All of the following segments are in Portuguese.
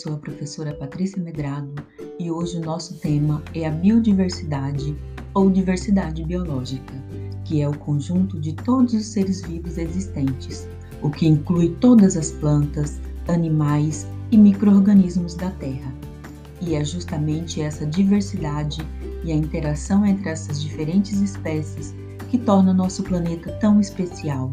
sou a professora Patrícia Medrado e hoje o nosso tema é a biodiversidade ou diversidade biológica, que é o conjunto de todos os seres vivos existentes, o que inclui todas as plantas, animais e microorganismos da Terra. E é justamente essa diversidade e a interação entre essas diferentes espécies que torna nosso planeta tão especial.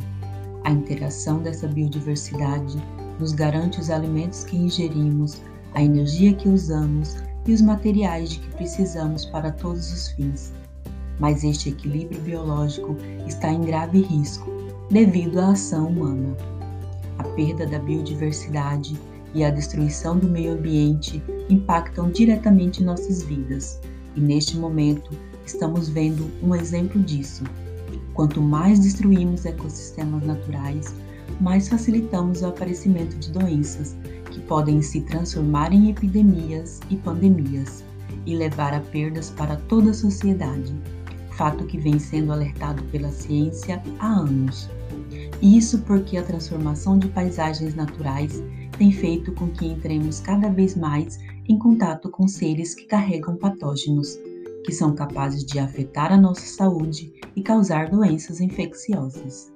A interação dessa biodiversidade nos garante os alimentos que ingerimos, a energia que usamos e os materiais de que precisamos para todos os fins. Mas este equilíbrio biológico está em grave risco devido à ação humana. A perda da biodiversidade e a destruição do meio ambiente impactam diretamente nossas vidas, e neste momento estamos vendo um exemplo disso. Quanto mais destruímos ecossistemas naturais, mais facilitamos o aparecimento de doenças que podem se transformar em epidemias e pandemias e levar a perdas para toda a sociedade, fato que vem sendo alertado pela ciência há anos. Isso porque a transformação de paisagens naturais tem feito com que entremos cada vez mais em contato com seres que carregam patógenos, que são capazes de afetar a nossa saúde e causar doenças infecciosas.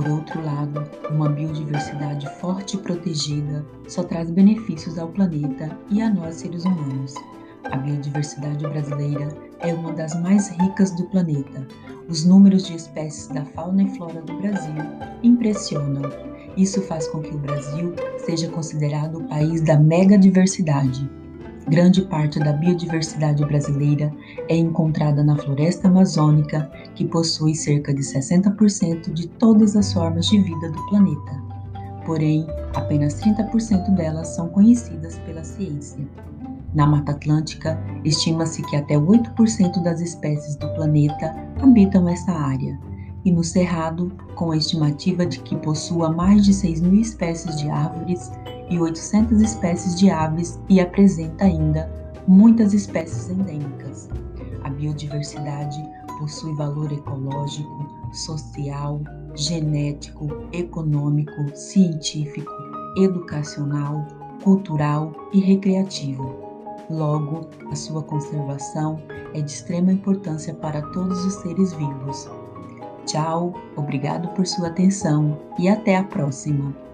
Por outro lado, uma biodiversidade forte e protegida só traz benefícios ao planeta e a nós seres humanos. A biodiversidade brasileira é uma das mais ricas do planeta. Os números de espécies da fauna e flora do Brasil impressionam. Isso faz com que o Brasil seja considerado o país da megadiversidade. Grande parte da biodiversidade brasileira é encontrada na floresta amazônica, que possui cerca de 60% de todas as formas de vida do planeta. Porém, apenas 30% delas são conhecidas pela ciência. Na Mata Atlântica, estima-se que até 8% das espécies do planeta habitam essa área, e no Cerrado, com a estimativa de que possua mais de 6 mil espécies de árvores e 800 espécies de aves e apresenta ainda muitas espécies endêmicas. A biodiversidade possui valor ecológico, social, genético, econômico, científico, educacional, cultural e recreativo. Logo, a sua conservação é de extrema importância para todos os seres vivos. Tchau, obrigado por sua atenção e até a próxima!